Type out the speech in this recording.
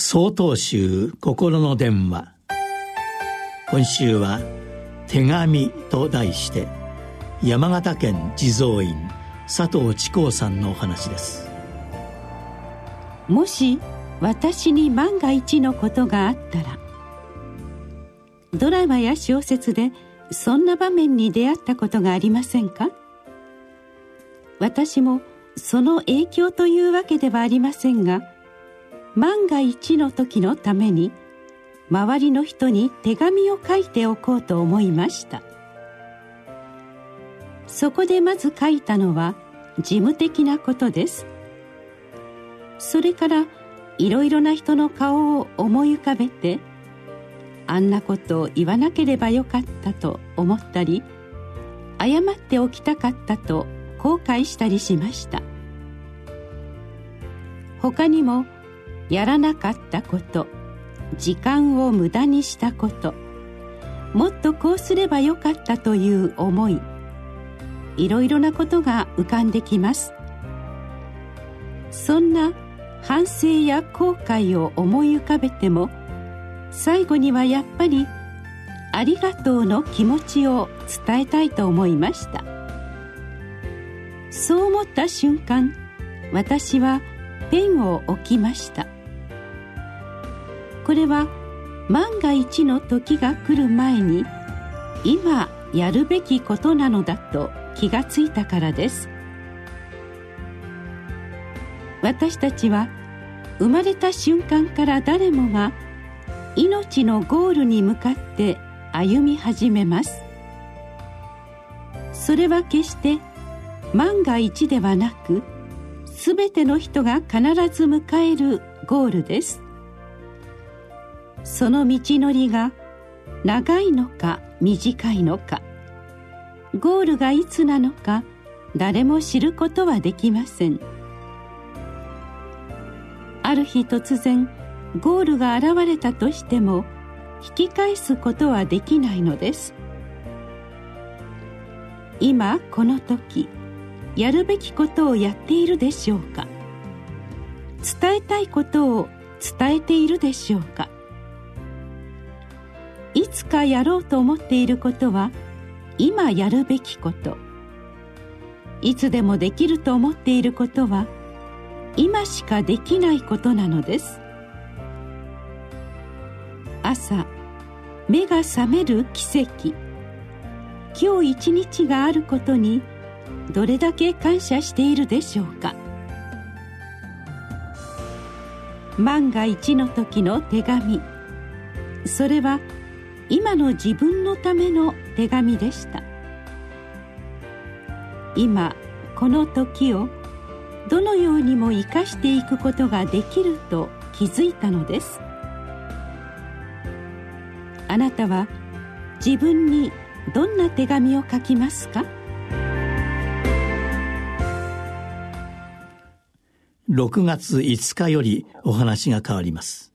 総統集心の電話。今週は「手紙」と題して山形県地蔵院佐藤智光さんのお話です。もし私に万が一のことがあったらドラマや小説でそんな場面に出会ったことがありませんか？私もその影響というわけではありませんが万が一の時のために周りの人に手紙を書いておこうと思いました。そこでまず書いたのは事務的なことです。それからいろいろな人の顔を思い浮かべてあんなことを言わなければよかったと思ったり謝っておきたかったと後悔したりしました。他にもやらなかったこと。時間を無駄にしたこと。もっとこうすればよかったという思い。いろいろなことが浮かんできます。そんな反省や後悔を思い浮かべても最後にはやっぱり「ありがとう」の気持ちを伝えたいと思いました。そう思った瞬間私はペンを置きました。これは万が一の時が来る前に今やるべきことなのだと気がついたからです。私たちは生まれた瞬間から誰もが命のゴールに向かって歩み始めます。それは決して万が一ではなく全ての人が必ず迎えるゴールです。その道のりが長いのか短いのかゴールがいつなのか誰も知ることはできません。ある日突然ゴールが現れたとしても引き返すことはできないのです。今この時やるべきことをやっているでしょうか？伝えたいことを伝えているでしょうか？いつかやろうと思っていることは今やるべきこと。いつでもできると思っていることは今しかできないことなのです。朝目が覚める奇跡。今日一日があることにどれだけ感謝しているでしょうか。万が一の時の手紙。それは今の自分のための手紙でした。今この時をどのようにも生かしていくことができると気づいたのです。あなたは自分にどんな手紙を書きますか？6月5日よりお話が変わります。